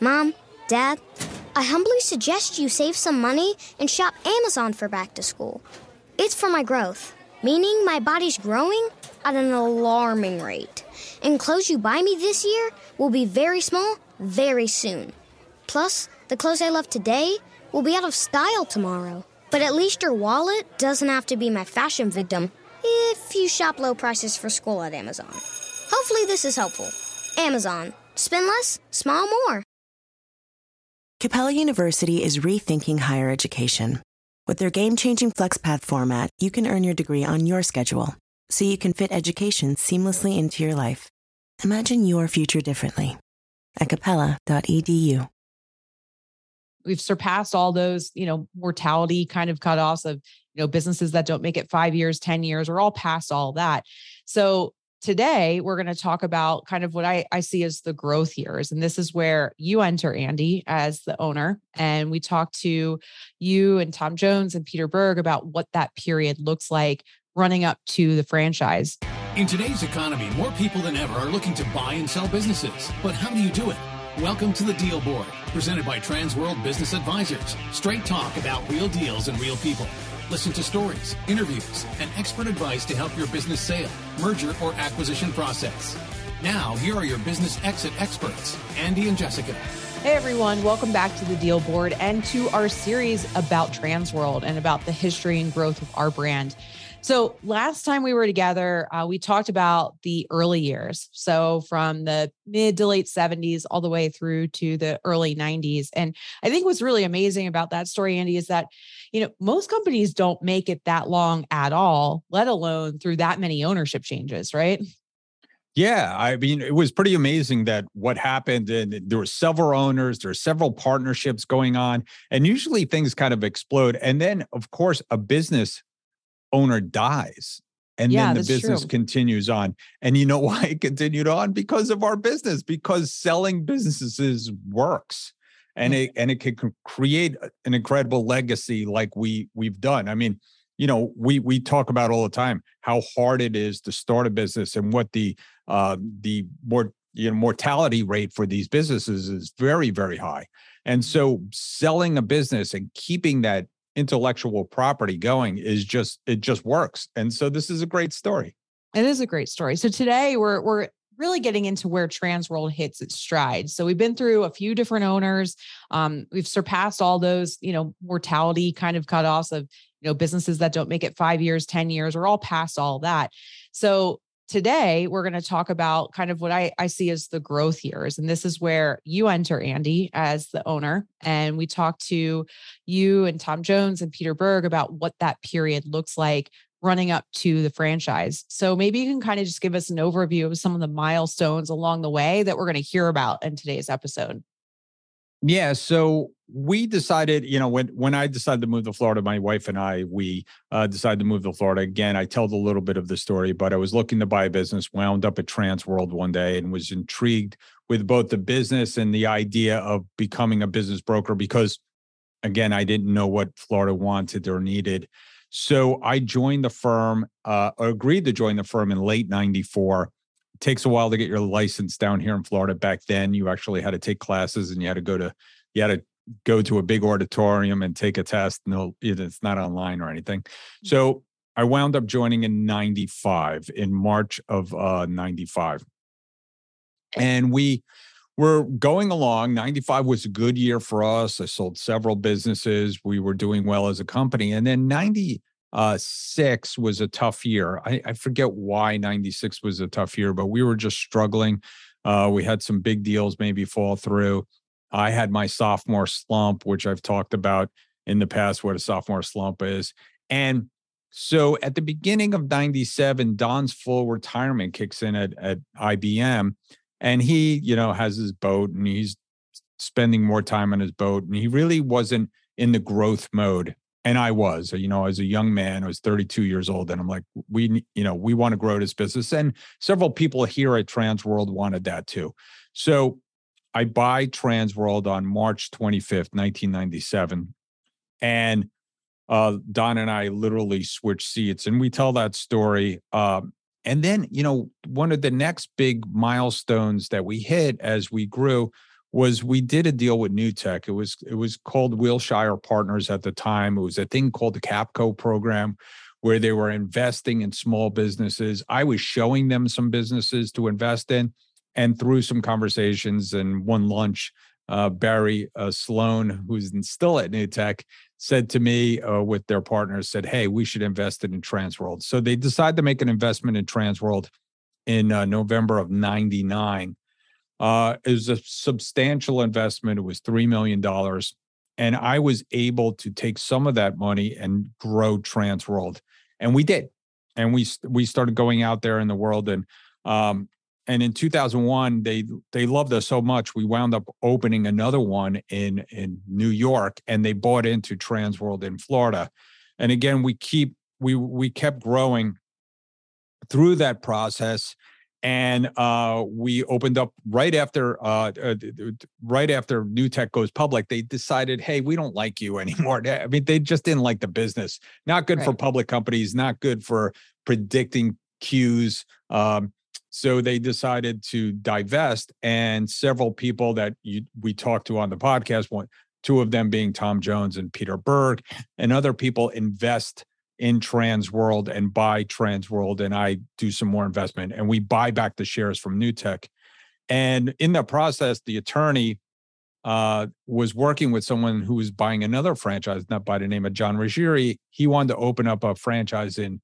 Mom, Dad, I humbly suggest you save some money and shop Amazon for back to school. It's for my growth, meaning my body's growing at an alarming rate. And clothes you buy me this year will be very small very soon. Plus, the clothes I love today will be out of style tomorrow. But at least your wallet doesn't have to be my fashion victim if you shop low prices for school at Amazon. Hopefully, this is helpful. Amazon. Spend less, smile more. Capella University is rethinking higher education. With their game changing FlexPath format, you can earn your degree on your schedule, so you can fit education seamlessly into your life. Imagine your future differently at capella.edu. We've surpassed all those, you know, mortality kind of cutoffs of, you know, businesses that don't make it five years, 10 years. We're all past all that. So today we're going to talk about kind of what I, I see as the growth years. And this is where you enter, Andy, as the owner. And we talk to you and Tom Jones and Peter Berg about what that period looks like running up to the franchise. In today's economy, more people than ever are looking to buy and sell businesses. But how do you do it? Welcome to the Deal Board, presented by Transworld Business Advisors. Straight talk about real deals and real people. Listen to stories, interviews, and expert advice to help your business sale, merger, or acquisition process. Now, here are your business exit experts, Andy and Jessica. Hey everyone, welcome back to the Deal Board and to our series about Transworld and about the history and growth of our brand. So last time we were together, uh, we talked about the early years. So from the mid to late 70s all the way through to the early 90s. And I think what's really amazing about that story, Andy, is that, you know, most companies don't make it that long at all, let alone through that many ownership changes, right? Yeah, I mean, it was pretty amazing that what happened, and there were several owners, there are several partnerships going on, and usually things kind of explode. And then, of course, a business owner dies and yeah, then the business true. continues on. And you know why it continued on? Because of our business, because selling businesses works. And mm-hmm. it and it can create an incredible legacy like we we've done. I mean, you know, we we talk about all the time how hard it is to start a business and what the uh the more you know mortality rate for these businesses is very very high. And mm-hmm. so selling a business and keeping that intellectual property going is just it just works. And so this is a great story. It is a great story. So today we're we're really getting into where Transworld hits its stride. So we've been through a few different owners. Um, we've surpassed all those, you know, mortality kind of cutoffs of, you know, businesses that don't make it five years, 10 years. We're all past all that. So today we're going to talk about kind of what I, I see as the growth years. And this is where you enter, Andy, as the owner. And we talk to you and Tom Jones and Peter Berg about what that period looks like running up to the franchise. So maybe you can kind of just give us an overview of some of the milestones along the way that we're going to hear about in today's episode. Yeah. So we decided, you know, when when I decided to move to Florida, my wife and I, we uh, decided to move to Florida. Again, I told a little bit of the story, but I was looking to buy a business, wound up at Trans World one day, and was intrigued with both the business and the idea of becoming a business broker because, again, I didn't know what Florida wanted or needed. So I joined the firm, uh, agreed to join the firm in late '94 takes a while to get your license down here in Florida. Back then, you actually had to take classes and you had to go to you had to go to a big auditorium and take a test. No, it's not online or anything. Mm-hmm. So I wound up joining in 95 in March of uh, 95. And we were going along. 95 was a good year for us. I sold several businesses. We were doing well as a company. And then 90, uh, was a tough year. I, I, forget why 96 was a tough year, but we were just struggling. Uh, we had some big deals maybe fall through. I had my sophomore slump, which I've talked about in the past, what a sophomore slump is. And so at the beginning of 97, Don's full retirement kicks in at, at IBM. And he, you know, has his boat and he's spending more time on his boat. And he really wasn't in the growth mode and I was, you know, as a young man, I was 32 years old, and I'm like, we, you know, we want to grow this business, and several people here at Trans World wanted that too. So I buy Transworld on March 25th, 1997, and uh, Don and I literally switch seats, and we tell that story. Um, and then, you know, one of the next big milestones that we hit as we grew was we did a deal with Newtek. It was it was called Wilshire Partners at the time. It was a thing called the Capco program where they were investing in small businesses. I was showing them some businesses to invest in and through some conversations and one lunch uh, Barry uh, Sloane, who's still at New Tech, said to me uh, with their partners, said, "Hey, we should invest in Transworld." So they decided to make an investment in Transworld in uh, November of '99. Uh, it was a substantial investment. It was three million dollars, and I was able to take some of that money and grow Transworld, and we did. And we we started going out there in the world and um, and in 2001 they they loved us so much we wound up opening another one in in New York and they bought into Trans World in Florida and again we keep we we kept growing through that process and uh, we opened up right after uh, uh, right after New Tech goes public. They decided, hey, we don't like you anymore. I mean, they just didn't like the business. Not good right. for public companies. Not good for predicting cues. Um, so they decided to divest, and several people that you, we talked to on the podcast, one, two of them being Tom Jones and Peter Berg, and other people invest in Trans World and buy Trans World, and I do some more investment, and we buy back the shares from Newtek. And in the process, the attorney uh, was working with someone who was buying another franchise, not by the name of John Ruggieri. He wanted to open up a franchise in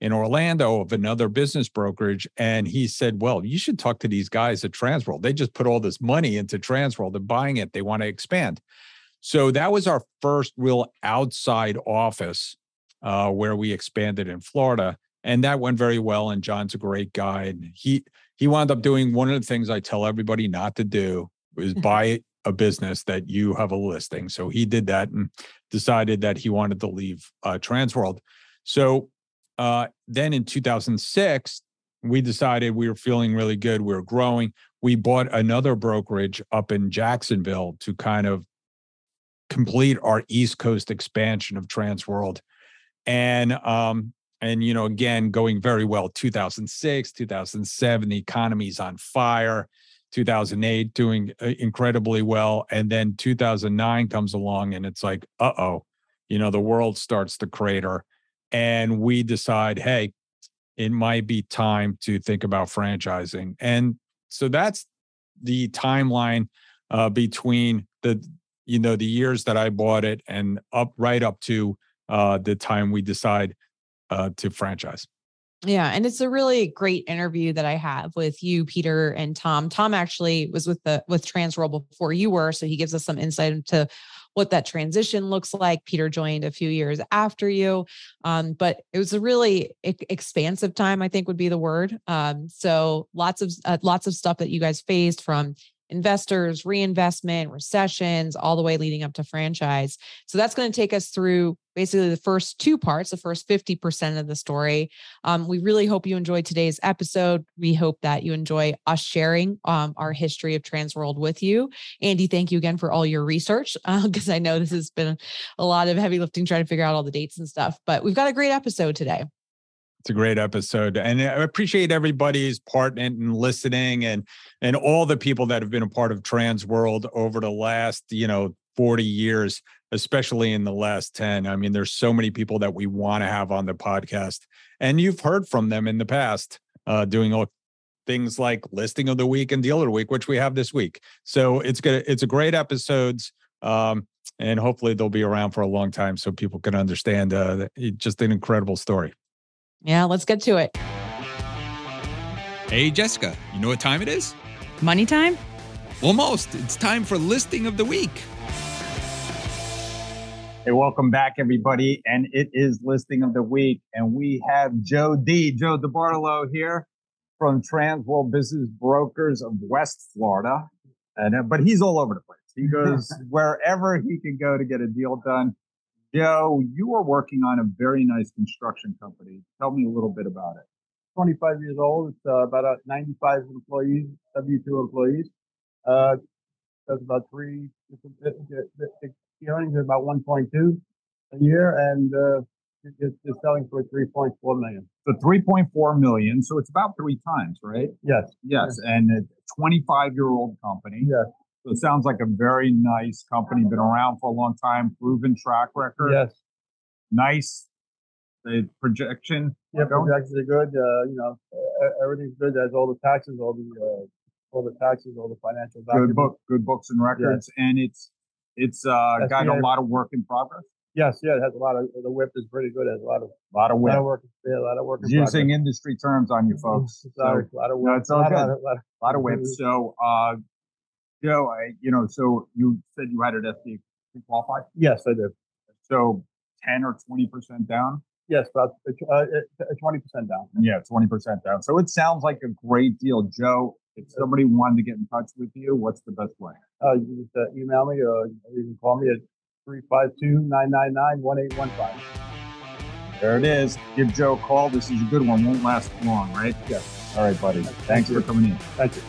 in Orlando of another business brokerage. And he said, Well, you should talk to these guys at Transworld. They just put all this money into Transworld They're buying it. They want to expand. So that was our first real outside office uh, where we expanded in Florida. And that went very well. And John's a great guy. And he he wound up doing one of the things I tell everybody not to do is buy a business that you have a listing. So he did that and decided that he wanted to leave uh, Transworld. So uh, then in 2006, we decided we were feeling really good. We were growing. We bought another brokerage up in Jacksonville to kind of complete our East Coast expansion of Transworld. And um, and you know, again, going very well. 2006, 2007, the economy's on fire. 2008 doing uh, incredibly well and then 2009 comes along and it's like uh-oh you know the world starts to crater and we decide, hey, it might be time to think about franchising. And so that's the timeline uh, between the you know the years that I bought it and up right up to uh, the time we decide uh, to franchise. Yeah, and it's a really great interview that I have with you, Peter and Tom. Tom actually was with the with Transworld before you were, so he gives us some insight into what that transition looks like. Peter joined a few years after you, um, but it was a really e- expansive time. I think would be the word. Um, so lots of uh, lots of stuff that you guys faced from investors, reinvestment, recessions, all the way leading up to franchise. So that's going to take us through basically the first two parts, the first 50% of the story. Um, we really hope you enjoyed today's episode. We hope that you enjoy us sharing um, our history of Transworld with you. Andy, thank you again for all your research because uh, I know this has been a lot of heavy lifting trying to figure out all the dates and stuff, but we've got a great episode today. It's a great episode, and I appreciate everybody's part in listening, and and all the people that have been a part of Trans World over the last you know forty years, especially in the last ten. I mean, there's so many people that we want to have on the podcast, and you've heard from them in the past, uh, doing all things like listing of the week and dealer week, which we have this week. So it's good. It's a great episodes. Um, and hopefully they'll be around for a long time so people can understand uh, just an incredible story. Yeah, let's get to it. Hey, Jessica, you know what time it is? Money time? Almost. It's time for listing of the week. Hey, welcome back, everybody. And it is listing of the week. And we have Joe D, Joe DiBartolo here from Transworld Business Brokers of West Florida. And, uh, but he's all over the place. He goes wherever he can go to get a deal done. Joe, you are working on a very nice construction company. Tell me a little bit about it. 25 years old. It's uh, about uh, 95 employees, W2 employees. Uh, does about three, the earnings are about 1.2 a year and uh, it's, it's selling for 3.4 million. So 3.4 million. So it's about three times, right? Yes. Yes. And a 25 year old company. Yes. So it sounds like a very nice company, been around for a long time, proven track record. Yes. Nice. The projection. Yeah, projections are good. Uh, you know, uh, everything's good. There's all the taxes, all the uh, all the taxes, all the financial Good book, good books and records, and it's it's uh, got a lot of work in progress. Yes, yeah, it has a lot of the whip is pretty good. It has a lot of A lot of a lot work. of work. Yeah, a lot of work. in Using progress. industry terms on you folks. A lot, So, of, lot of no, work. it's all lot, good. of- lot of- a lot of whip. So, uh, Joe, I, you know, so you said you had it SBA qualified. yes, I did. So ten or twenty percent down. Yes, about uh, twenty percent down. Yeah, twenty percent down. So it sounds like a great deal, Joe. If somebody wanted to get in touch with you, what's the best way? Uh, you just uh, email me or you can call me at 352-999-1815. There it is. Give Joe a call. This is a good one. Won't last long, right? Yes. All right, buddy. Thanks for coming in. Thank you.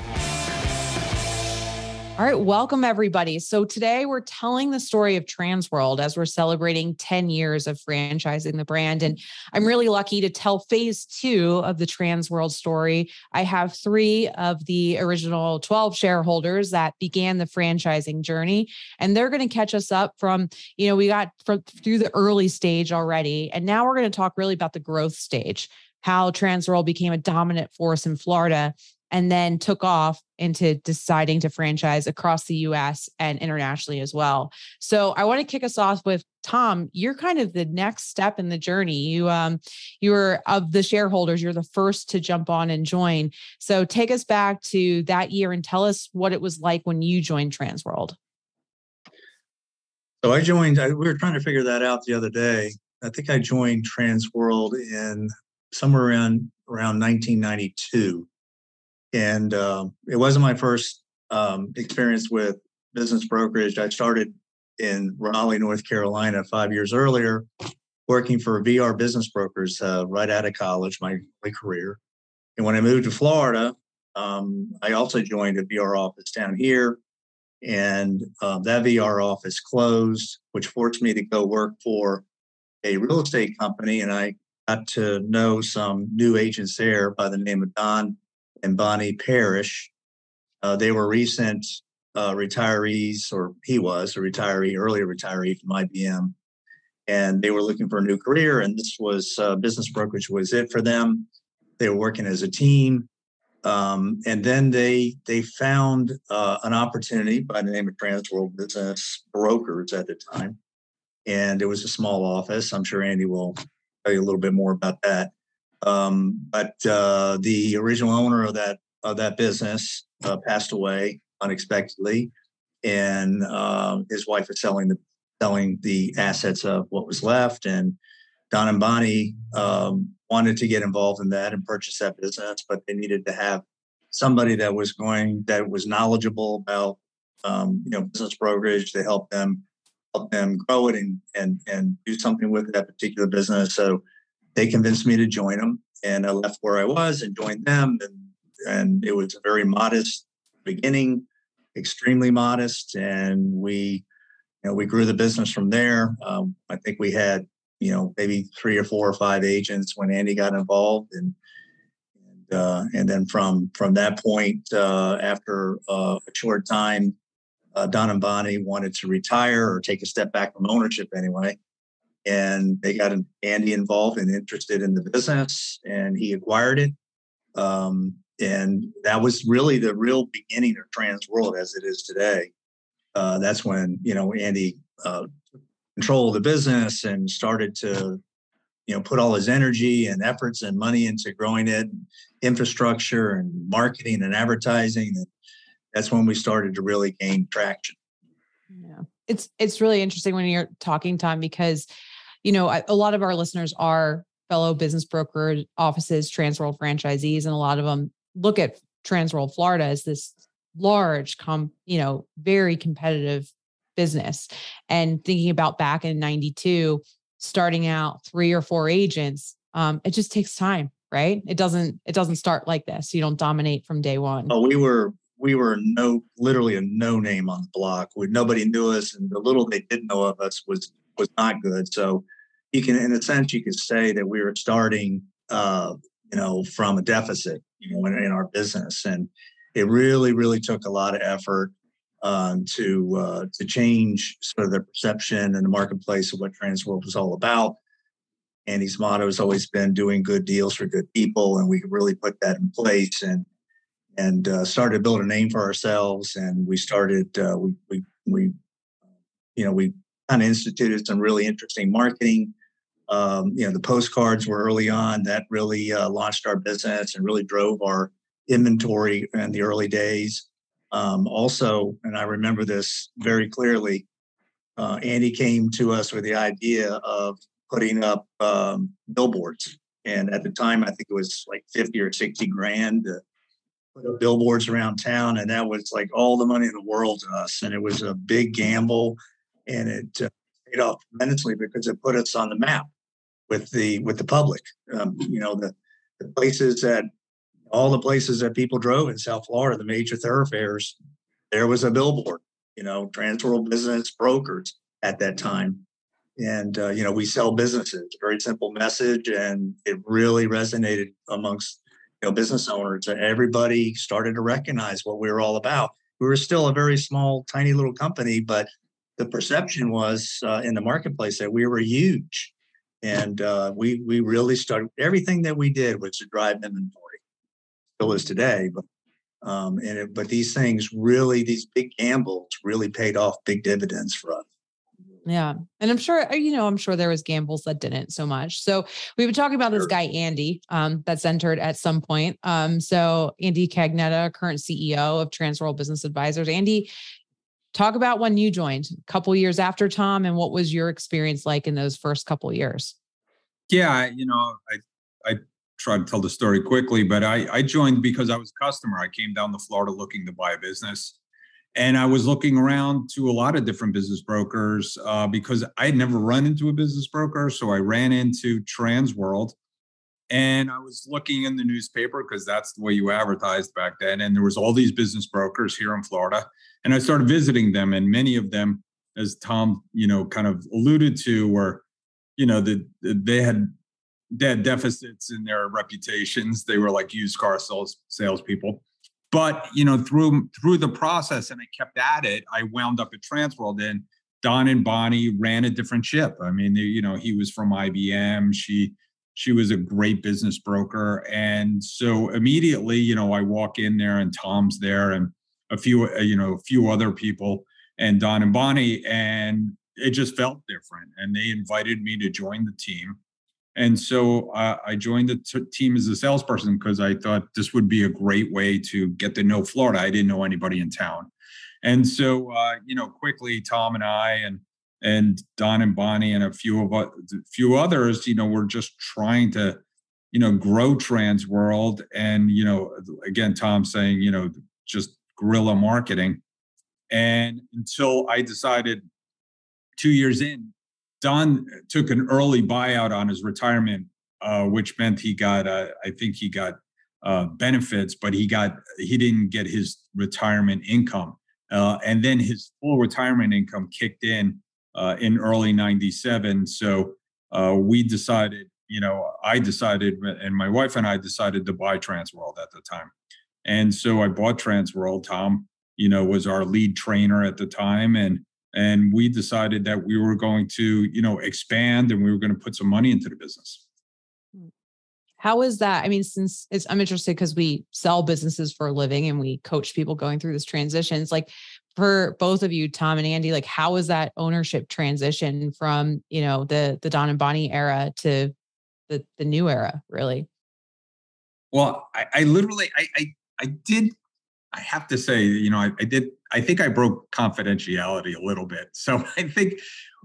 All right, welcome everybody. So today we're telling the story of Transworld as we're celebrating 10 years of franchising the brand. And I'm really lucky to tell phase two of the Transworld story. I have three of the original 12 shareholders that began the franchising journey, and they're going to catch us up from, you know, we got from through the early stage already. And now we're going to talk really about the growth stage, how Transworld became a dominant force in Florida and then took off into deciding to franchise across the US and internationally as well. So I want to kick us off with Tom, you're kind of the next step in the journey. You um you were of the shareholders, you're the first to jump on and join. So take us back to that year and tell us what it was like when you joined Transworld. So I joined, I, we were trying to figure that out the other day. I think I joined Transworld in somewhere around around 1992. And um, it wasn't my first um, experience with business brokerage. I started in Raleigh, North Carolina, five years earlier, working for VR Business Brokers uh, right out of college, my, my career. And when I moved to Florida, um, I also joined a VR office down here and uh, that VR office closed, which forced me to go work for a real estate company. And I got to know some new agents there by the name of Don and Bonnie Parrish. Uh, they were recent uh, retirees, or he was a retiree, earlier retiree from IBM, and they were looking for a new career. And this was uh, business brokerage was it for them. They were working as a team. Um, and then they they found uh, an opportunity by the name of Transworld Business Brokers at the time, and it was a small office. I'm sure Andy will tell you a little bit more about that. Um, but uh, the original owner of that of that business uh, passed away unexpectedly, and uh, his wife is selling the selling the assets of what was left, and Don and Bonnie um, wanted to get involved in that and purchase that business, but they needed to have somebody that was going that was knowledgeable about um, you know business brokerage to help them help them grow it and and and do something with that particular business. So they convinced me to join them, and I left where I was and joined them, and and it was a very modest beginning, extremely modest, and we you know we grew the business from there. Um, I think we had you know maybe three or four or five agents when Andy got involved, and and, uh, and then from from that point, uh, after uh, a short time, uh, Don and Bonnie wanted to retire or take a step back from ownership anyway, and they got Andy involved and interested in the business, and he acquired it. Um, and that was really the real beginning of Trans World as it is today. Uh, that's when you know Andy uh, the business and started to you know put all his energy and efforts and money into growing it infrastructure and marketing and advertising and that's when we started to really gain traction Yeah. It's it's really interesting when you're talking Tom because you know a lot of our listeners are fellow business broker offices, Transworld franchisees, and a lot of them look at Transworld Florida as this large, com, you know, very competitive business. And thinking about back in '92, starting out three or four agents, um, it just takes time, right? It doesn't it doesn't start like this. You don't dominate from day one. oh we were we were no literally a no name on the block we, nobody knew us and the little they did know of us was was not good so you can in a sense you could say that we were starting uh you know from a deficit you know in, in our business and it really really took a lot of effort uh, to uh, to change sort of the perception and the marketplace of what Transworld was all about. Andy's motto has always been doing good deals for good people, and we really put that in place and and uh, started to build a name for ourselves. And we started uh, we we we you know we kind of instituted some really interesting marketing. Um, you know, the postcards were early on that really uh, launched our business and really drove our inventory in the early days. Um, also, and I remember this very clearly, uh, Andy came to us with the idea of putting up um, billboards. And at the time, I think it was like 50 or 60 grand to put up billboards around town. And that was like all the money in the world to us. And it was a big gamble. And it uh, paid off tremendously because it put us on the map with the with the public. Um, you know, the, the places that all the places that people drove in South Florida, the major thoroughfares, there was a billboard, you know, Transworld Business Brokers at that time. And uh, you know we sell businesses very simple message and it really resonated amongst you know business owners. Everybody started to recognize what we were all about. We were still a very small tiny little company but the perception was uh, in the marketplace that we were huge and uh, we we really started everything that we did was to drive inventory still is today but um, and it, but these things really these big gambles really paid off big dividends for us yeah. And I'm sure, uh, you know, I'm sure there was gambles that didn't so much. So we've been talking about this guy, Andy, um, that's entered at some point. Um, so Andy Cagnetta, current CEO of Transworld Business Advisors. Andy, talk about when you joined a couple years after Tom and what was your experience like in those first couple years? Yeah, you know, I I try to tell the story quickly, but I I joined because I was a customer. I came down to Florida looking to buy a business and I was looking around to a lot of different business brokers uh, because I had never run into a business broker. So I ran into Transworld and I was looking in the newspaper because that's the way you advertised back then. And there was all these business brokers here in Florida. And I started visiting them. And many of them, as Tom, you know, kind of alluded to, were, you know, the, they had they had deficits in their reputations. They were like used car sales salespeople but you know through through the process and i kept at it i wound up at transworld and don and bonnie ran a different ship i mean they, you know he was from ibm she she was a great business broker and so immediately you know i walk in there and tom's there and a few uh, you know a few other people and don and bonnie and it just felt different and they invited me to join the team and so uh, I joined the t- team as a salesperson because I thought this would be a great way to get to know Florida. I didn't know anybody in town. And so, uh, you know, quickly, Tom and I and and Don and Bonnie and a few of a few others, you know, we're just trying to, you know, grow Trans World, And you know, again, Tom saying, you know, just guerrilla marketing. And until I decided two years in Don took an early buyout on his retirement, uh, which meant he got, uh, I think he got uh, benefits, but he got he didn't get his retirement income, uh, and then his full retirement income kicked in in early '97. So uh, we decided, you know, I decided, and my wife and I decided to buy Transworld at the time, and so I bought Transworld. Tom, you know, was our lead trainer at the time, and and we decided that we were going to you know expand and we were going to put some money into the business hmm. how is that i mean since it's i'm interested because we sell businesses for a living and we coach people going through this transition it's like for both of you tom and andy like how was that ownership transition from you know the the don and bonnie era to the the new era really well i, I literally I, I i did I have to say, you know, I, I, did. I think I broke confidentiality a little bit. So I think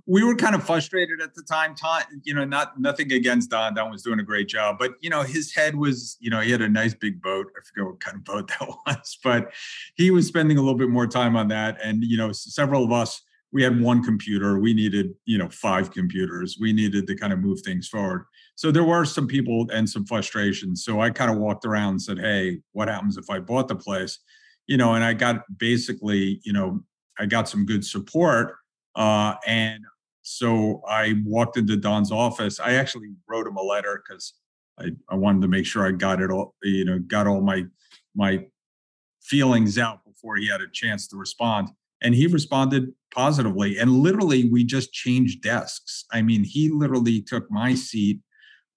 we were kind of frustrated at the time. Tom, you know, not nothing against Don. Don was doing a great job, but you know, his head was, you know, he had a nice big boat. I forget what kind of boat that was, but he was spending a little bit more time on that. And you know, several of us, we had one computer. We needed, you know, five computers. We needed to kind of move things forward. So there were some people and some frustrations. So I kind of walked around and said, "Hey, what happens if I bought the place?" You know, and I got basically, you know, I got some good support, uh, and so I walked into Don's office. I actually wrote him a letter because I, I wanted to make sure I got it all, you know, got all my my feelings out before he had a chance to respond. and he responded positively. And literally, we just changed desks. I mean, he literally took my seat.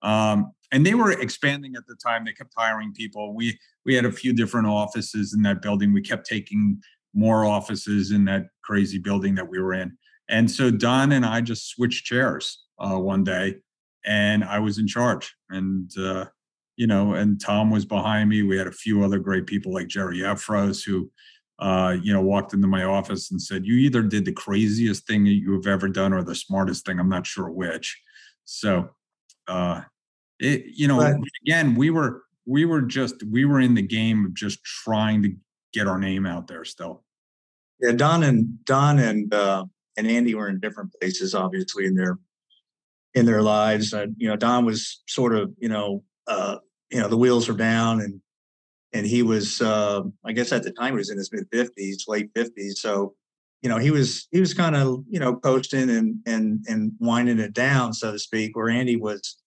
Um, and they were expanding at the time. They kept hiring people. We we had a few different offices in that building. We kept taking more offices in that crazy building that we were in. And so Don and I just switched chairs uh, one day, and I was in charge. And uh, you know, and Tom was behind me. We had a few other great people like Jerry Efros who, uh, you know, walked into my office and said, "You either did the craziest thing that you have ever done or the smartest thing. I'm not sure which." So, uh, it, you know, but, again, we were we were just we were in the game of just trying to get our name out there still. Yeah, Don and Don and uh, and Andy were in different places, obviously in their in their lives. You know, Don was sort of you know uh, you know the wheels were down and and he was uh, I guess at the time he was in his mid fifties, late fifties. So you know he was he was kind of you know coasting and and and winding it down, so to speak. Where Andy was,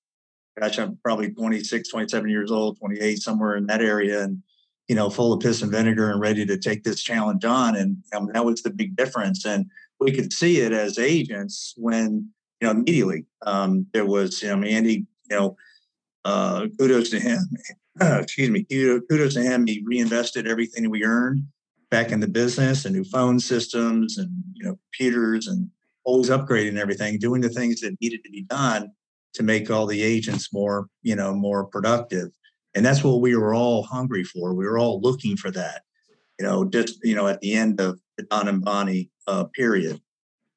gosh, I'm probably 26, 27 years old, 28, somewhere in that area, and you know full of piss and vinegar and ready to take this challenge on. And um, that was the big difference. And we could see it as agents when you know immediately um, there was you know Andy you know uh, kudos to him. excuse me. Kudos to him. He reinvested everything we earned back in the business and new phone systems and you know computers and always upgrading everything, doing the things that needed to be done to make all the agents more you know more productive. And that's what we were all hungry for. We were all looking for that. You know, just you know at the end of the Don and Bonnie uh, period.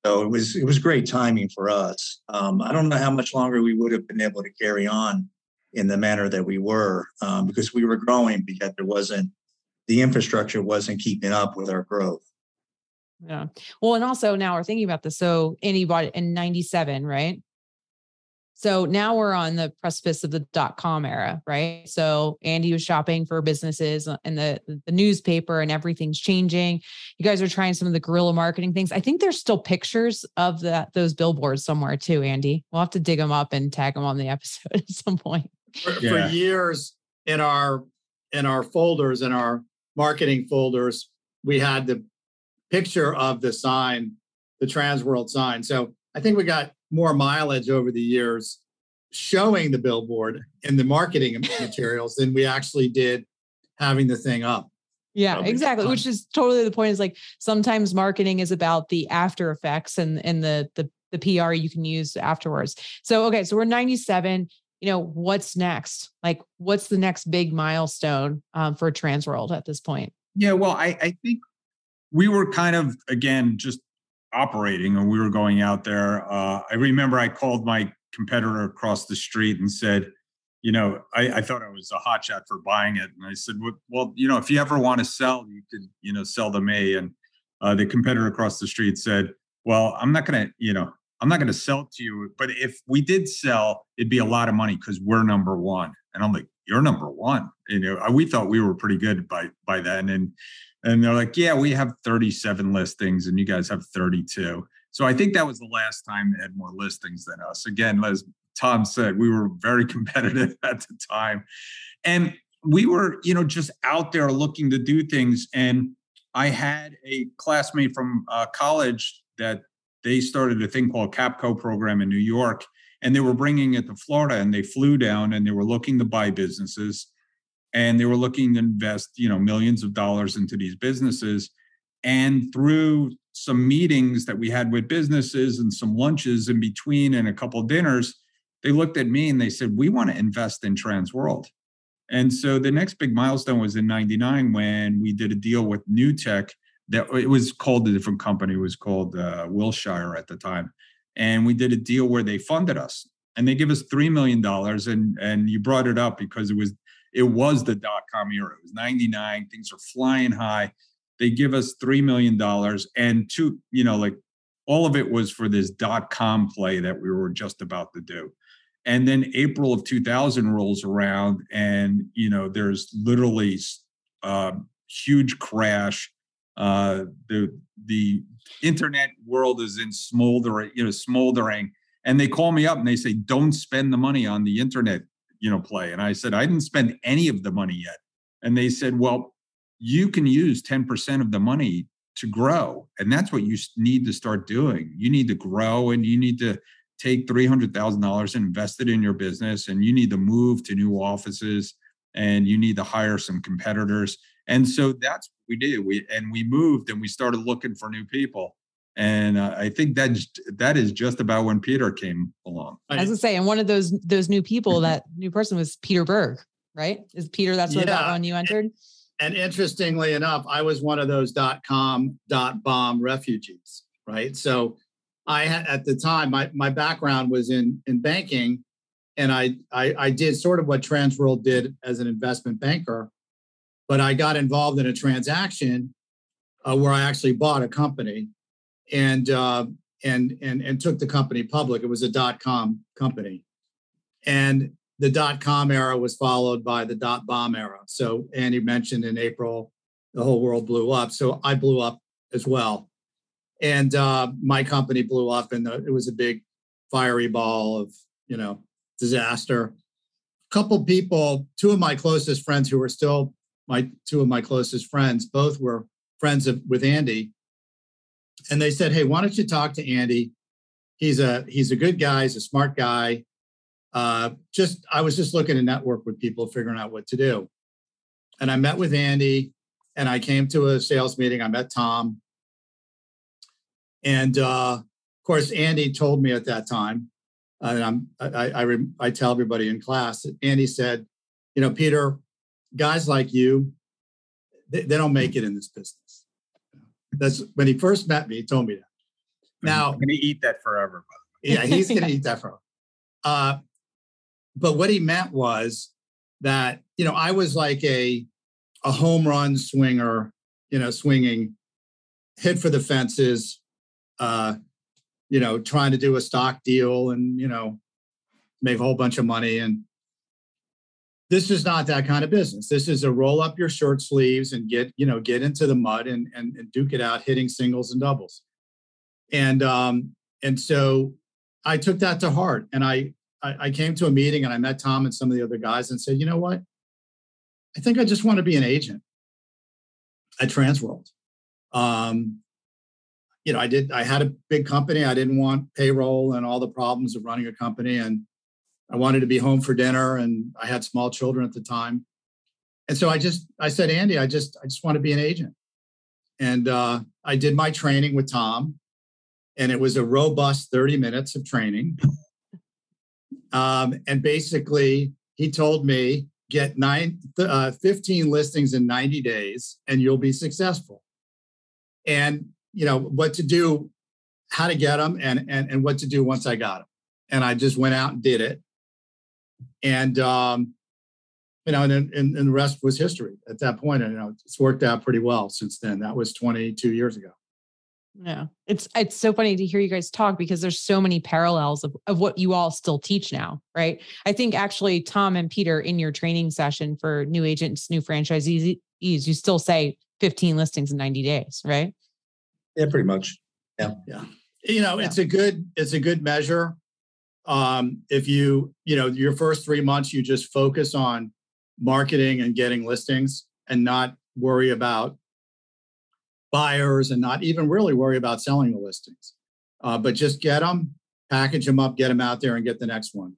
So it was it was great timing for us. Um, I don't know how much longer we would have been able to carry on in the manner that we were um, because we were growing but because there wasn't the infrastructure wasn't keeping up with our growth. Yeah. Well, and also now we're thinking about this. So anybody in 97, right? So now we're on the precipice of the dot com era, right? So Andy was shopping for businesses uh, and the, the newspaper and everything's changing. You guys are trying some of the guerrilla marketing things. I think there's still pictures of that those billboards somewhere too, Andy. We'll have to dig them up and tag them on the episode at some point for, yeah. for years in our in our folders in our marketing folders we had the picture of the sign the Trans World sign so i think we got more mileage over the years showing the billboard in the marketing materials than we actually did having the thing up yeah, exactly. Which is totally the point. Is like sometimes marketing is about the after effects and and the the the PR you can use afterwards. So okay, so we're 97 you know, what's next? Like, what's the next big milestone um, for Transworld at this point? Yeah, well, I, I think we were kind of again just operating, and we were going out there. Uh, I remember I called my competitor across the street and said, you know, I, I thought I was a hotshot for buying it, and I said, well, well, you know, if you ever want to sell, you could, you know, sell to me. And uh, the competitor across the street said, well, I'm not going to, you know, I'm not going to sell to you, but if we did sell, it'd be a lot of money because we're number one. And I'm like, you're number one. You know, we thought we were pretty good by by then, and and they're like, yeah, we have 37 listings, and you guys have 32. So I think that was the last time they had more listings than us. Again, as Tom said, we were very competitive at the time, and we were, you know, just out there looking to do things. And I had a classmate from uh, college that they started a thing called Capco program in New York, and they were bringing it to Florida. And they flew down and they were looking to buy businesses, and they were looking to invest, you know, millions of dollars into these businesses. And through some meetings that we had with businesses and some lunches in between and a couple dinners, they looked at me and they said, "We want to invest in trans world And so the next big milestone was in 99 when we did a deal with new tech that it was called a different company. It was called uh, Wilshire at the time, and we did a deal where they funded us and they give us three million dollars. And and you brought it up because it was it was the dot com era. It was ninety nine. Things are flying high. They give us three million dollars and two, you know, like all of it was for this dot com play that we were just about to do. And then April of 2000 rolls around, and you know, there's literally a uh, huge crash uh, the the internet world is in smoldering, you know, smoldering. And they call me up and they say, "Don't spend the money on the internet, you know, play." And I said, "I didn't spend any of the money yet." And they said, "Well, you can use ten percent of the money to grow. And that's what you need to start doing. You need to grow and you need to take $300,000 and invest it in your business and you need to move to new offices and you need to hire some competitors. And so that's what we did. We and we moved and we started looking for new people. And uh, I think that that is just about when Peter came along. As I say, and one of those those new people, that new person was Peter Berg, right? Is Peter that's what yeah. that one you entered? And interestingly enough, I was one of those dot com dot bomb refugees, right? So I had at the time my my background was in in banking, and I I, I did sort of what Transworld did as an investment banker, but I got involved in a transaction uh, where I actually bought a company, and uh, and and and took the company public. It was a dot com company, and the dot com era was followed by the dot bomb era. So Andy mentioned in April, the whole world blew up. So I blew up as well. And uh, my company blew up and it was a big fiery ball of, you know, disaster. A couple people, two of my closest friends who are still my two of my closest friends, both were friends of, with Andy. And they said, Hey, why don't you talk to Andy? He's a he's a good guy, he's a smart guy uh, just I was just looking to network with people, figuring out what to do. And I met with Andy, and I came to a sales meeting. I met Tom, and uh, of course, Andy told me at that time, and I'm I I, I tell everybody in class. Andy said, you know, Peter, guys like you, they, they don't make it in this business. That's when he first met me. He told me that. Now, I'm going to eat that forever. yeah, he's going to eat that forever. Uh, but what he meant was that you know I was like a a home run swinger, you know, swinging, hit for the fences, uh, you know, trying to do a stock deal and you know make a whole bunch of money. And this is not that kind of business. This is a roll up your shirt sleeves and get you know get into the mud and and, and duke it out, hitting singles and doubles. And um, and so I took that to heart, and I I, I came to a meeting and I met Tom and some of the other guys and said, you know what? I think I just want to be an agent at Transworld. Um, you know, I did, I had a big company. I didn't want payroll and all the problems of running a company. And I wanted to be home for dinner and I had small children at the time. And so I just, I said, Andy, I just, I just want to be an agent. And uh, I did my training with Tom and it was a robust 30 minutes of training. Um, and basically, he told me get nine, uh, 15 listings in 90 days and you'll be successful. And, you know, what to do, how to get them and, and, and what to do once I got them. And I just went out and did it. And, um, you know, and, and, and the rest was history at that point. And, you know, it's worked out pretty well since then. That was 22 years ago. Yeah. It's it's so funny to hear you guys talk because there's so many parallels of, of what you all still teach now, right? I think actually Tom and Peter in your training session for new agents, new franchisees, you still say 15 listings in 90 days, right? Yeah, pretty much. Yeah. Yeah. You know, yeah. it's a good, it's a good measure. Um, if you, you know, your first three months, you just focus on marketing and getting listings and not worry about buyers and not even really worry about selling the listings. Uh, but just get them, package them up, get them out there, and get the next one.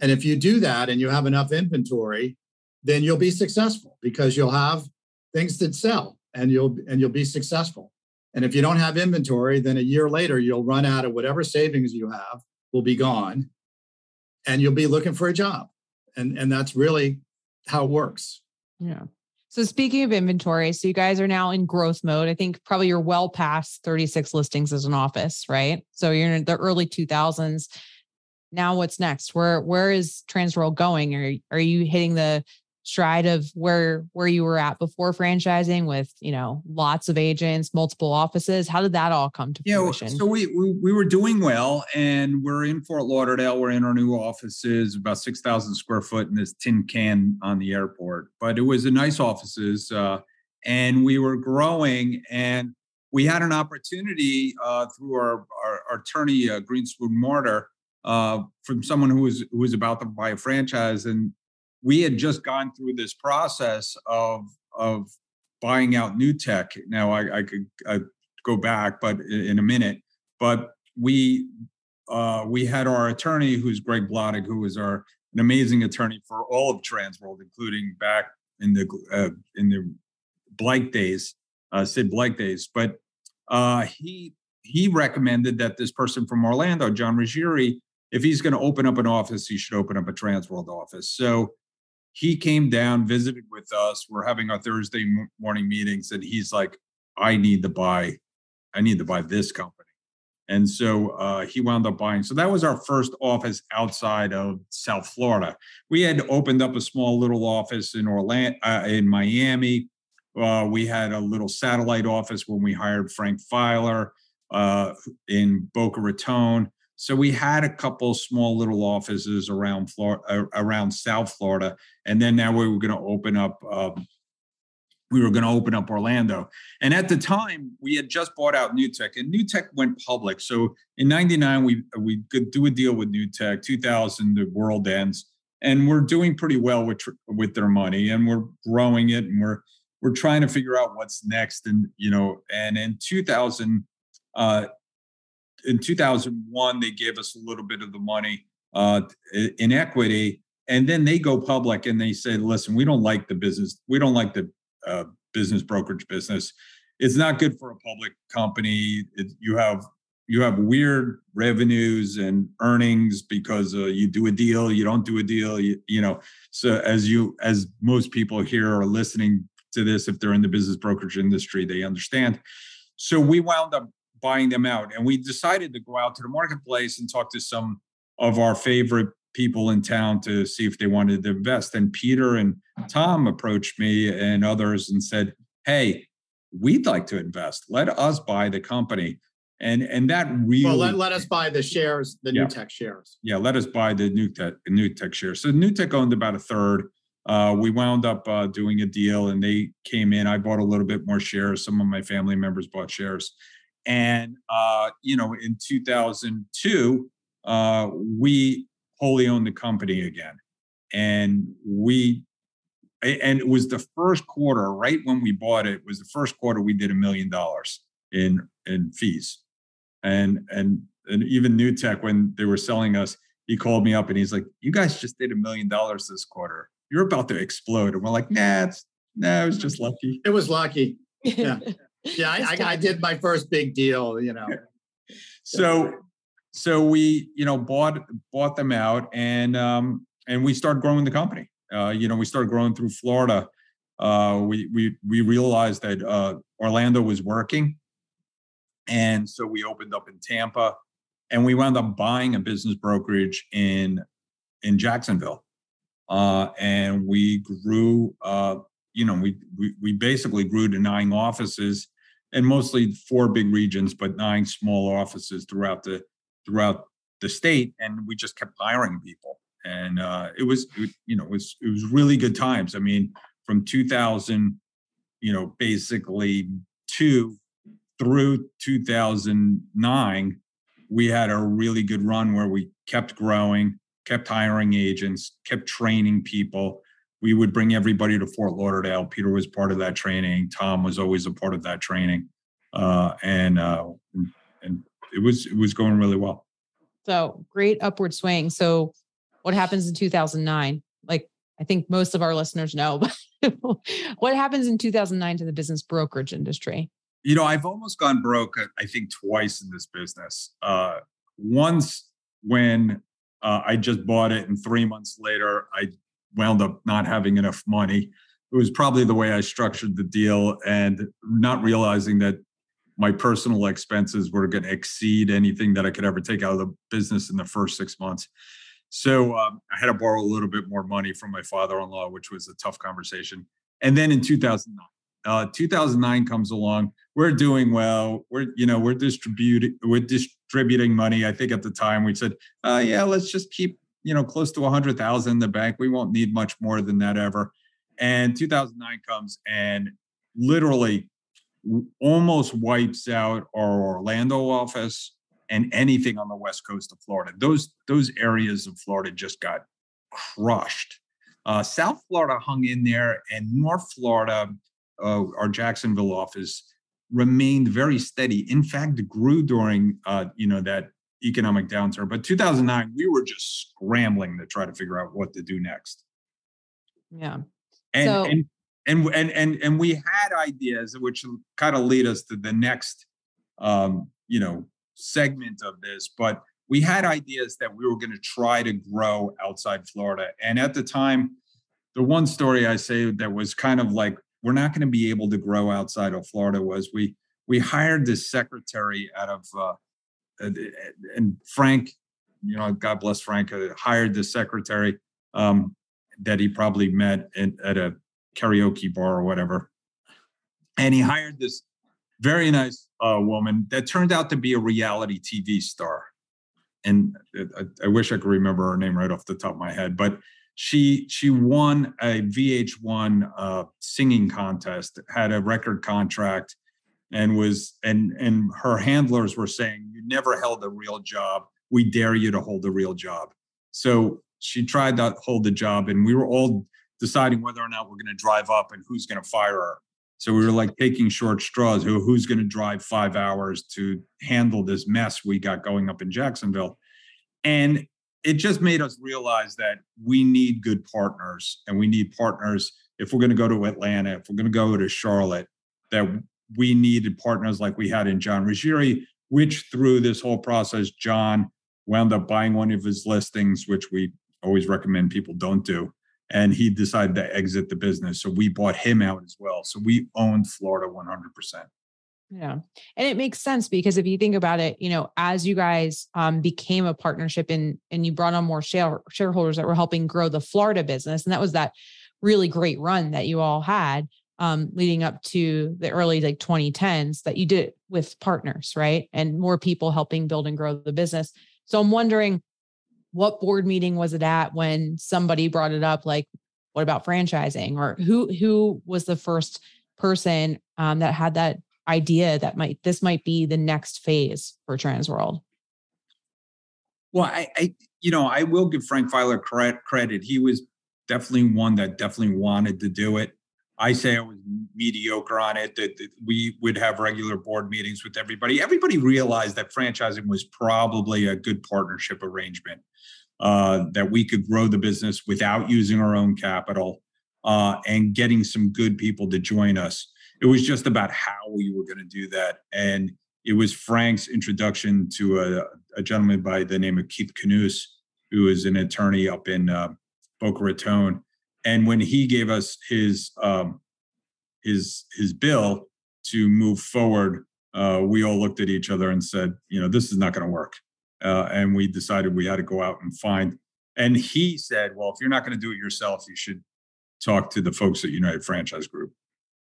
And if you do that and you have enough inventory, then you'll be successful because you'll have things that sell and you'll and you'll be successful. And if you don't have inventory, then a year later you'll run out of whatever savings you have will be gone and you'll be looking for a job. And and that's really how it works. Yeah. So speaking of inventory, so you guys are now in growth mode. I think probably you're well past 36 listings as an office, right? So you're in the early 2000s. Now what's next? Where where is Transworld going? Are are you hitting the stride of where where you were at before franchising with you know lots of agents multiple offices how did that all come to fruition? so we, we we were doing well and we're in fort lauderdale we're in our new offices about 6000 square foot in this tin can on the airport but it was a nice offices uh, and we were growing and we had an opportunity uh, through our, our, our attorney uh, Greenspoon Marder uh, from someone who was who was about to buy a franchise and we had just gone through this process of of buying out new tech. Now I, I could I go back, but in a minute. But we uh, we had our attorney, who's Greg Blodig, who was our an amazing attorney for all of Transworld, including back in the uh, in the Blake days, uh, Sid Blake days. But uh, he he recommended that this person from Orlando, John Ruggieri, if he's going to open up an office, he should open up a Transworld office. So he came down, visited with us. We're having our Thursday morning meetings, and he's like, "I need to buy, I need to buy this company." And so uh, he wound up buying. So that was our first office outside of South Florida. We had opened up a small little office in Orlando, uh, in Miami. Uh, we had a little satellite office when we hired Frank Filer uh, in Boca Raton. So we had a couple small little offices around Florida, uh, around South Florida, and then now we were going to open up um, we were going to open up Orlando. And at the time, we had just bought out NewTek, and NewTek went public. So in '99, we we could do a deal with NewTek. 2000, the world ends, and we're doing pretty well with with their money, and we're growing it, and we're we're trying to figure out what's next. And you know, and in 2000, uh, in 2001, they gave us a little bit of the money uh, in equity. And then they go public and they say, listen, we don't like the business. We don't like the uh, business brokerage business. It's not good for a public company. It, you have you have weird revenues and earnings because uh, you do a deal, you don't do a deal. You, you know, so as you as most people here are listening to this, if they're in the business brokerage industry, they understand. So we wound up buying them out, and we decided to go out to the marketplace and talk to some of our favorite people in town to see if they wanted to invest. And Peter and Tom approached me and others and said, "Hey, we'd like to invest. Let us buy the company." And and that really well, let, let us buy the shares, the yeah. NewTek shares. Yeah, let us buy the NewTek NewTek shares. So NewTek owned about a third. Uh, we wound up uh, doing a deal, and they came in. I bought a little bit more shares. Some of my family members bought shares, and uh, you know, in 2002, uh, we wholly owned the company again. And we, and it was the first quarter, right when we bought it, was the first quarter we did a million dollars in in fees. And and and even NewTek, when they were selling us, he called me up and he's like, You guys just did a million dollars this quarter. You're about to explode. And we're like, nah, it's nah, it was just lucky. It was lucky. Yeah. yeah, I, I, I did my first big deal, you know. So so we you know bought bought them out and um and we started growing the company. Uh you know we started growing through florida. Uh we we we realized that uh orlando was working. And so we opened up in tampa and we wound up buying a business brokerage in in jacksonville. Uh and we grew uh you know we we, we basically grew to nine offices and mostly four big regions but nine small offices throughout the throughout the state, and we just kept hiring people. And uh, it was, you know, it was it was really good times. I mean, from 2000, you know, basically two through 2009, we had a really good run where we kept growing, kept hiring agents, kept training people. We would bring everybody to Fort Lauderdale. Peter was part of that training. Tom was always a part of that training, uh, and uh, and it was it was going really well. So great upward swing. So what happens in 2009? Like I think most of our listeners know, but what happens in 2009 to the business brokerage industry? You know, I've almost gone broke. I think twice in this business. Uh, once when uh, I just bought it, and three months later, I wound up not having enough money. It was probably the way I structured the deal, and not realizing that my personal expenses were going to exceed anything that I could ever take out of the business in the first six months. So um, I had to borrow a little bit more money from my father-in-law, which was a tough conversation. And then in 2009, uh, 2009 comes along. We're doing well. We're you know we're distributing we're distributing money. I think at the time we said, uh, yeah, let's just keep you know close to 100,000 in the bank. We won't need much more than that ever. And 2009 comes and literally almost wipes out our Orlando office and anything on the west coast of Florida. Those those areas of Florida just got crushed. Uh, South Florida hung in there, and North Florida, uh, our Jacksonville office, remained very steady. In fact, grew during uh, you know that economic downturn. But 2009, we were just scrambling to try to figure out what to do next. Yeah. And so, and, and and and and we had ideas which kind of lead us to the next um, you know segment of this, but we had ideas that we were going to try to grow outside Florida. And at the time, the one story I say that was kind of like we're not going to be able to grow outside of Florida was we we hired this secretary out of uh, and Frank, you know, God bless Frank, uh, hired this secretary um, that he probably met in, at a karaoke bar or whatever, and he hired this very nice uh, woman that turned out to be a reality TV star. And I, I wish I could remember her name right off the top of my head, but she she won a VH1 uh, singing contest, had a record contract, and was and and her handlers were saying, "You never held a real job. We dare you to hold a real job." So she tried to hold the job, and we were all deciding whether or not we're going to drive up and who's going to fire her. So we were like taking short straws. Who who's going to drive five hours to handle this mess we got going up in Jacksonville? And it just made us realize that we need good partners and we need partners if we're going to go to Atlanta, if we're going to go to Charlotte, that we needed partners like we had in John Ruggieri, which through this whole process, John wound up buying one of his listings, which we always recommend people don't do. And he decided to exit the business. So we bought him out as well. So we owned Florida 100%. Yeah. And it makes sense because if you think about it, you know, as you guys um, became a partnership and and you brought on more share, shareholders that were helping grow the Florida business, and that was that really great run that you all had um, leading up to the early like 2010s that you did with partners, right? And more people helping build and grow the business. So I'm wondering what board meeting was it at when somebody brought it up like what about franchising or who who was the first person um, that had that idea that might this might be the next phase for Transworld? Well, I, I you know I will give Frank Filer credit. He was definitely one that definitely wanted to do it. I say I was mediocre on it. That, that, we would have regular board meetings with everybody. Everybody realized that franchising was probably a good partnership arrangement. Uh, that we could grow the business without using our own capital uh, and getting some good people to join us it was just about how we were going to do that. And it was Frank's introduction to a, a gentleman by the name of Keith Knus, who is an attorney up in uh, Boca Raton. And when he gave us his um, his his bill to move forward, uh, we all looked at each other and said, you know, this is not going to work. Uh, and we decided we had to go out and find. And he said, well, if you're not going to do it yourself, you should talk to the folks at United Franchise Group.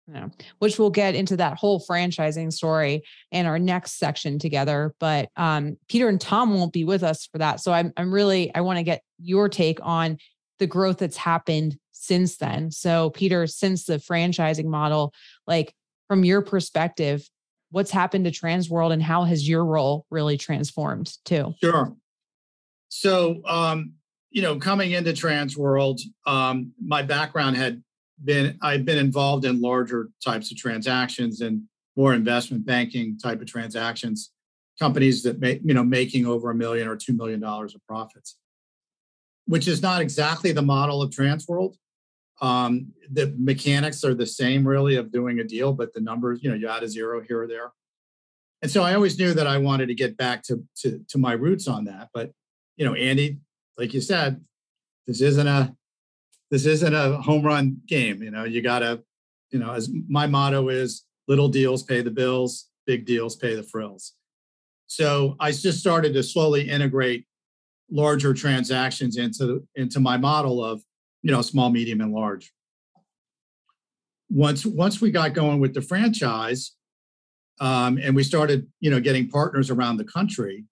Yeah, which we'll get into that whole franchising story in our next section together. But um, Peter and Tom won't be with us for that. So I'm I'm really I want to get your take on the growth that's happened since then. So Peter, since the franchising model, like from your perspective, what's happened to Transworld and how has your role really transformed too? Sure. So um, you know, coming into Transworld, um, my background had been I've been involved in larger types of transactions and more investment banking type of transactions, companies that make you know making over a million or two million dollars of profits, which is not exactly the model of Transworld. Um, the mechanics are the same really of doing a deal, but the numbers, you know, you add a zero here or there. And so I always knew that I wanted to get back to to, to my roots on that. But you know, Andy, like you said, this isn't a this isn't a home run game. You know, you gotta, you know, as my motto is little deals pay the bills, big deals pay the frills. So I just started to slowly integrate larger transactions into into my model of you know small medium and large once once we got going with the franchise um, and we started you know getting partners around the country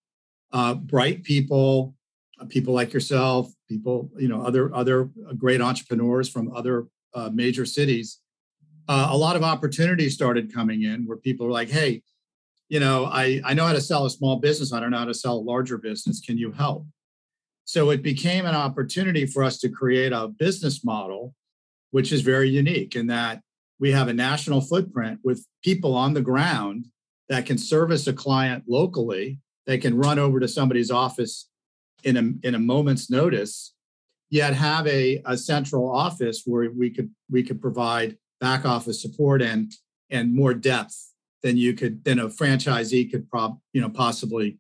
uh, bright people uh, people like yourself, people, you know, other other great entrepreneurs from other uh, major cities. Uh, a lot of opportunities started coming in where people were like, "Hey, you know, I I know how to sell a small business. I don't know how to sell a larger business. Can you help?" So it became an opportunity for us to create a business model, which is very unique in that we have a national footprint with people on the ground that can service a client locally. They can run over to somebody's office in a, in a moment's notice, yet have a, a central office where we could we could provide back office support and and more depth than you could than a franchisee could prob you know possibly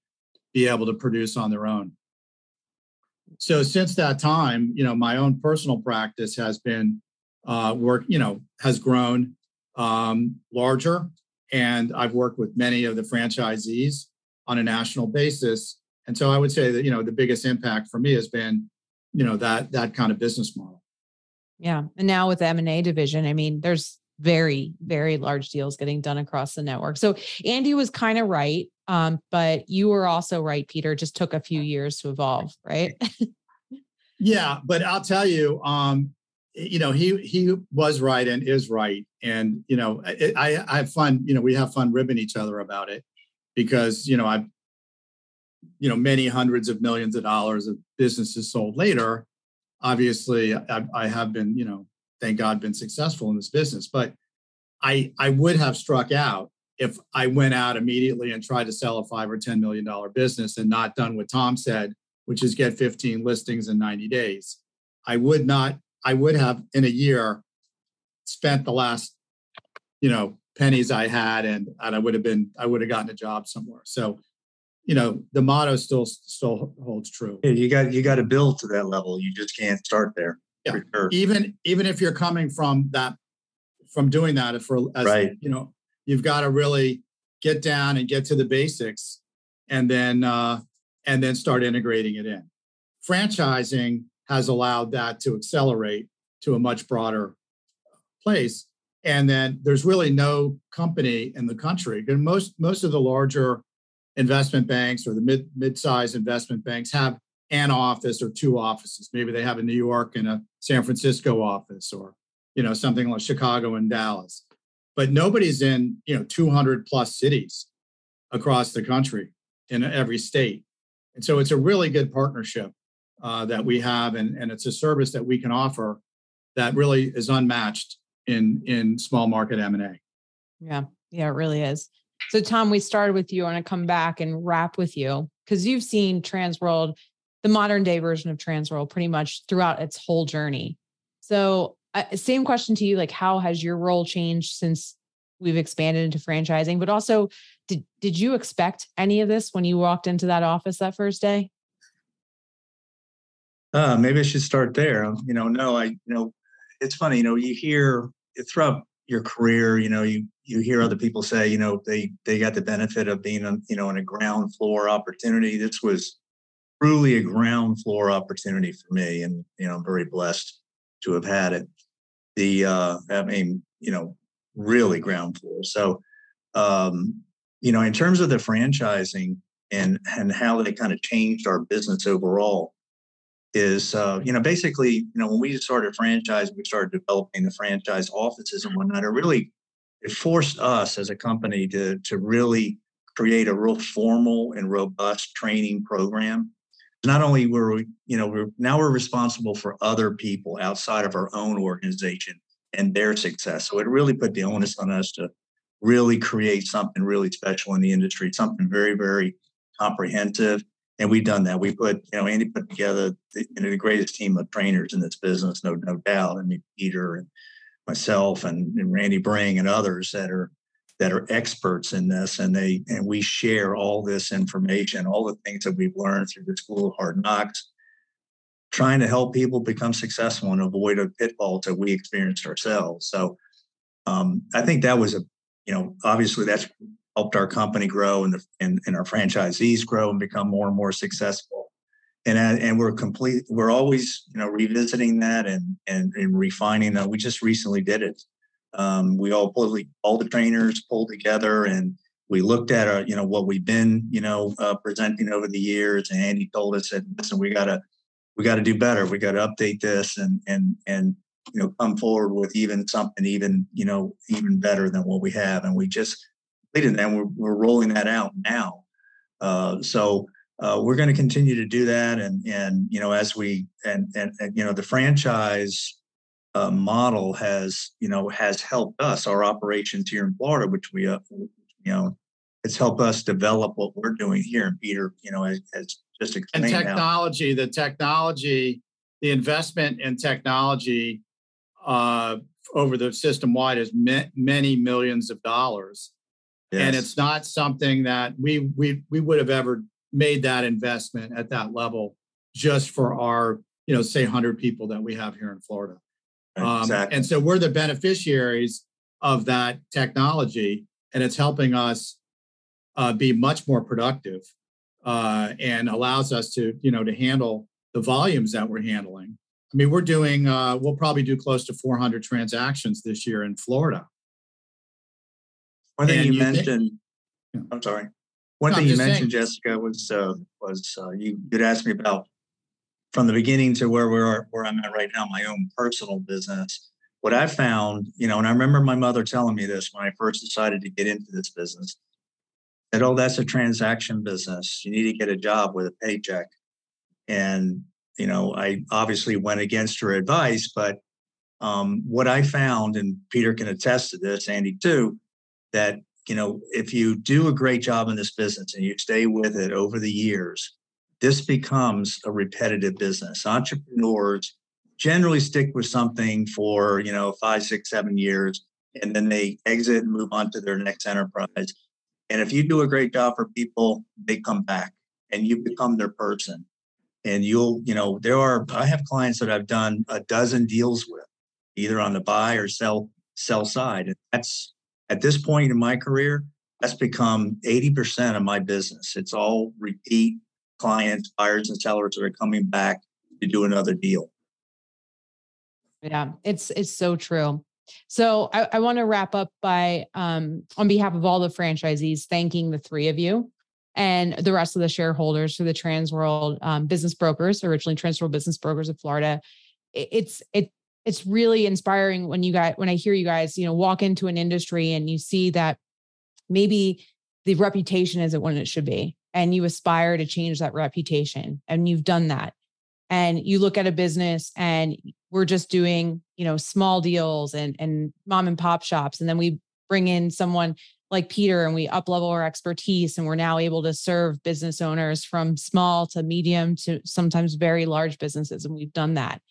be able to produce on their own. So since that time, you know, my own personal practice has been uh, work, you know, has grown um, larger, and I've worked with many of the franchisees on a national basis. And so I would say that you know the biggest impact for me has been, you know, that that kind of business model. Yeah, and now with the M and A division, I mean, there's very very large deals getting done across the network. So Andy was kind of right, um, but you were also right, Peter. Just took a few years to evolve, right? yeah, but I'll tell you, um, you know, he he was right and is right, and you know, I, I, I have fun. You know, we have fun ribbing each other about it because you know I've you know many hundreds of millions of dollars of businesses sold later. Obviously, I, I have been you know thank God been successful in this business, but I I would have struck out if I went out immediately and tried to sell a five or ten million dollar business and not done what Tom said, which is get 15 listings in 90 days. I would not, I would have in a year spent the last, you know, pennies I had and, and I would have been, I would have gotten a job somewhere. So, you know, the motto still still holds true. Yeah, you got you got to build to that level. You just can't start there. Yeah. Sure. Even even if you're coming from that from doing that for as right. you know you've got to really get down and get to the basics and then uh, and then start integrating it in franchising has allowed that to accelerate to a much broader place and then there's really no company in the country and most most of the larger investment banks or the mid mid-sized investment banks have an office or two offices. Maybe they have a new york and a san francisco office or you know something like chicago and dallas. But nobody's in you know 200 plus cities across the country in every state. And so it's a really good partnership uh, that we have and, and it's a service that we can offer that really is unmatched in in small market m&a yeah. Yeah it really is. So tom we started with you. I want to come back and wrap with you because you've seen transworld the modern day version of trans transworld pretty much throughout its whole journey. So uh, same question to you like how has your role changed since we've expanded into franchising? But also did did you expect any of this when you walked into that office that first day? Uh, maybe i should start there. Um, you know no i you know it's funny you know you hear throughout your career you know you you hear other people say you know they they got the benefit of being on you know in a ground floor opportunity. This was truly a ground floor opportunity for me and you know i'm very blessed to have had it the uh, I mean, you know, really ground floor. So, um, you know, in terms of the franchising and and how they kind of changed our business overall, is uh, you know basically you know when we started franchising, we started developing the franchise offices and whatnot. It really it forced us as a company to to really create a real formal and robust training program not only were we, you know, we're now we're responsible for other people outside of our own organization and their success. So it really put the onus on us to really create something really special in the industry, something very, very comprehensive. And we've done that. We put, you know, Andy put together the, you know, the greatest team of trainers in this business, no, no doubt. I mean, Peter and myself and, and Randy Bring and others that are that are experts in this and they and we share all this information all the things that we've learned through the school of hard knocks trying to help people become successful and avoid the pitfalls that we experienced ourselves. So um, i think that was a you know obviously that's helped our company grow and, the, and, and our franchisees grow and become more and more successful. And and we're complete we're always you know revisiting that and and, and refining that. We just recently did it um, we all pulled, all the trainers pulled together and we looked at our, you know, what we've been, you know, uh, presenting over the years. And Andy told us that, listen, we gotta, we got to do better. We got to update this and, and, and, you know, come forward with even something even, you know, even better than what we have. And we just completed that. And we're, we're rolling that out now. Uh, so, uh, we're going to continue to do that. And, and, you know, as we, and, and, and, you know, the franchise uh, model has you know has helped us our operations here in Florida, which we uh, you know it's helped us develop what we're doing here. And Peter, you know, has, has just and explained now. technology, the technology, the investment in technology uh, over the system wide is ma- many millions of dollars. And it's not something that we we we would have ever made that investment at that level just for our, you know, say 100 people that we have here in Florida. Um, exactly. And so we're the beneficiaries of that technology, and it's helping us uh, be much more productive uh, and allows us to, you know, to handle the volumes that we're handling. I mean, we're doing, uh, we'll probably do close to 400 transactions this year in Florida. One thing you you mentioned, Yeah. I'm sorry. One No, thing you mentioned, saying- Jessica, was uh, was uh, you you'd asked me about from the beginning to where we are, where I'm at right now, my own personal business. What I found, you know, and I remember my mother telling me this when I first decided to get into this business. That oh, that's a transaction business. You need to get a job with a paycheck. And you know, I obviously went against her advice, but um, what I found, and Peter can attest to this, Andy too, that you know if you do a great job in this business and you stay with it over the years this becomes a repetitive business. Entrepreneurs generally stick with something for you know five six seven years and then they exit and move on to their next enterprise. And if you do a great job for people they come back and you become their person. And you'll you know there are i have clients that i've done a dozen deals with either on the buy or sell sell side. And that's at this point in my career, that's become 80% of my business. It's all repeat clients, buyers, and sellers that are coming back to do another deal. Yeah, it's it's so true. So I, I want to wrap up by um, on behalf of all the franchisees, thanking the three of you and the rest of the shareholders for the Transworld um, Business Brokers, originally Transworld Business Brokers of Florida. It, it's it it's really inspiring when you guys when I hear you guys, you know, walk into an industry and you see that maybe the reputation isn't what it should be, and you aspire to change that reputation, and you've done that. And you look at a business and we're just doing you know small deals and and mom and pop shops and then we bring in someone like peter and we up level our expertise and we're now able to serve business owners from small to medium to sometimes very large businesses and we've done that.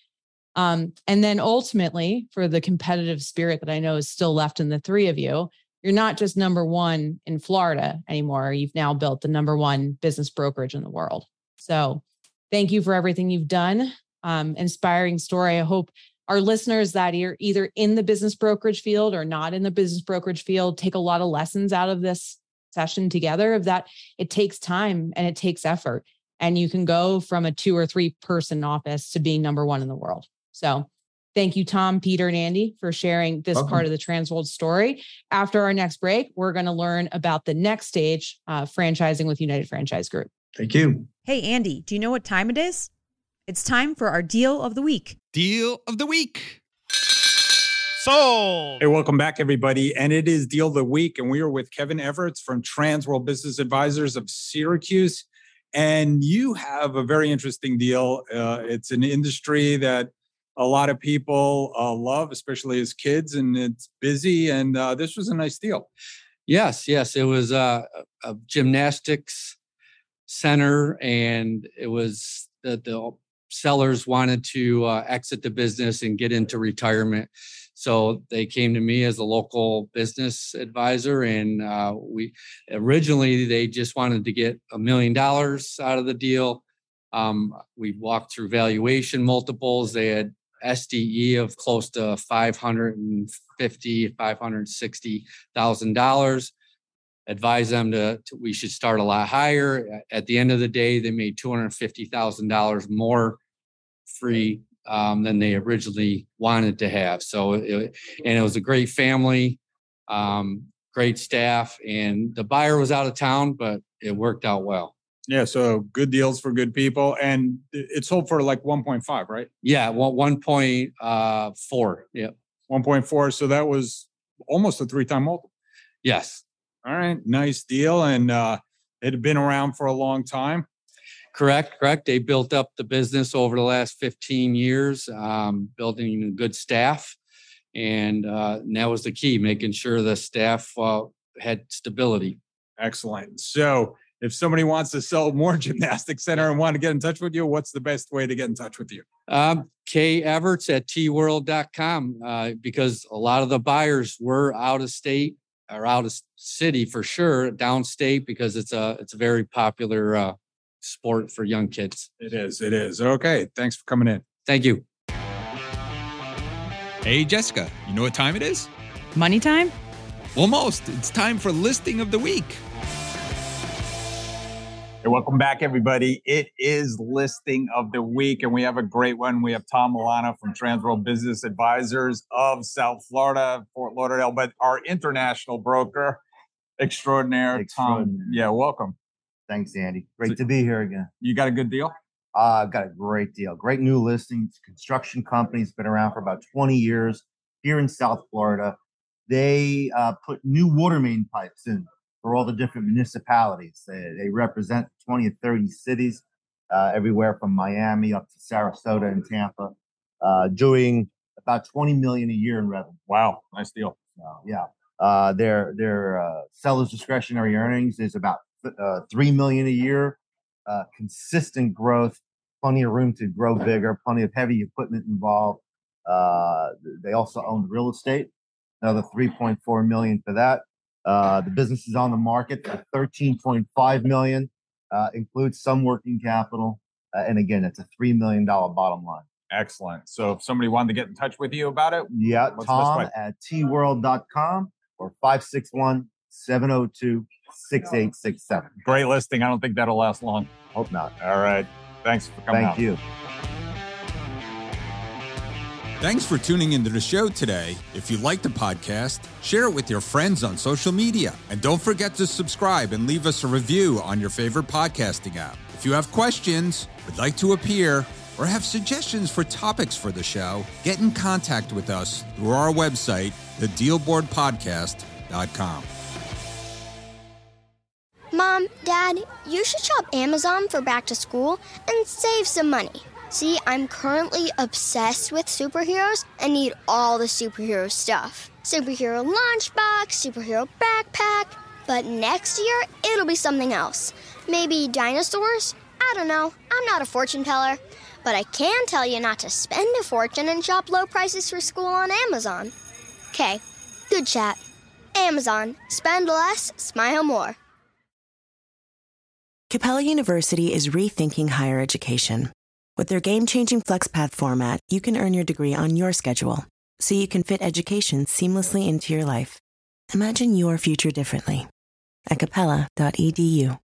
Um, and then ultimately for the competitive spirit that i know is still left in the three of you you're not just number one in florida anymore you've now built the number one business brokerage in the world so thank you for everything you've done. Um, inspiring story. I hope our listeners that are either in the business brokerage field or not in the business brokerage field take a lot of lessons out of this session together of that it takes time and it takes effort. And you can go from a two or three person office to being number one in the world. So thank you, Tom, Peter, and Andy for sharing this Welcome. part of the Transworld story. After our next break, we're going to learn about the next stage, uh, franchising with United Franchise Group. Thank you. Hey, Andy, do you know what time it is? It's time for our deal of the week. Deal of the week. Sold. Hey, welcome back, everybody. And it is Deal of the Week. And we are with Kevin Everett from Transworld Business Advisors of Syracuse. And you have a very interesting deal. Uh, it's an industry that a lot of people uh, love, especially as kids, and it's busy. And uh, this was a nice deal. Yes, yes, it was uh, a gymnastics center, and it was the, the sellers wanted to uh, exit the business and get into retirement. So they came to me as a local business advisor, and uh, we originally they just wanted to get a million dollars out of the deal. Um, we walked through valuation multiples. They had SDE of close to 550, 560 thousand dollars. Advise them to, to- we should start a lot higher. At the end of the day, they made two hundred fifty thousand dollars more free um, than they originally wanted to have. So it, and it was a great family, um, great staff, and the buyer was out of town, but it worked out well. Yeah. So good deals for good people. And it it sold for like 1.5, right? Yeah, point uh. Yeah. 1.4. So that was almost a three time multiple. Yes. All right. Nice deal. And uh, it had been around for a long time. Correct, correct. They built up the business over the last 15 years, um, building a good staff. And uh, and that was the key, making sure the staff uh, had stability. Excellent. So if somebody wants to sell more gymnastics center and want to get in touch with you, what's the best way to get in touch with you? Um, Kay Everts at tworld.com uh, because a lot of the buyers were out of state or out of city for sure, downstate because it's a it's a very popular uh, sport for young kids. It is. It is. Okay. Thanks for coming in. Thank you. Hey, Jessica, you know what time it is? Money time? Almost. It's time for listing of the week. Hey, welcome back, everybody. It is listing of the week, and we have a great one. We have Tom Milana from Transworld Business Advisors of South Florida, Fort Lauderdale, but our international broker extraordinaire, Tom. Yeah, welcome. Thanks, Andy. Great So- to be here again. You got a good deal? Uh, got a great deal. Great new listings. Construction company's been around for about 20 years here in South Florida. They uh, put new water main pipes in for all the different municipalities. They, they represent 20 or 30 cities, uh, everywhere from Miami up to Sarasota and Tampa, uh, doing about 20 million a year in revenue. Wow, nice deal. So, yeah. Uh, their their uh, sellers discretionary earnings is about uh, three million a year. Uh, consistent growth, plenty of room to grow bigger, plenty of heavy equipment involved. Uh, they also own real estate, another 3.4 million for that. Uh, the business is on the market for 13.5 million, uh, includes some working capital, uh, and again, it's a three million dollar bottom line. Excellent. So if somebody wanted to get in touch with you about it, Yeah, What's the best Tom at tworld.com or 561 702 6867. great listing. I don't think that'll last long. Hope not. All right. Thanks for coming Thank out. you. Thanks for tuning into the show today. If you like the podcast, share it with your friends on social media. And don't forget to subscribe and leave us a review on your favorite podcasting app. If you have questions, would like to appear, or have suggestions for topics for the show, get in contact with us through our website, thedealboardpodcast.com. Mom, Dad, you should shop Amazon for back to school and save some money. See, I'm currently obsessed with superheroes and need all the superhero stuff. Superhero lunchbox, superhero backpack. But next year, it'll be something else. Maybe dinosaurs? I don't know. I'm not a fortune teller. But I can tell you not to spend a fortune and shop low prices for school on Amazon. Okay, good chat. Amazon. Spend less, smile more. Capella University is rethinking higher education. With their game changing FlexPath format, you can earn your degree on your schedule, so you can fit education seamlessly into your life. Imagine your future differently at capella.edu.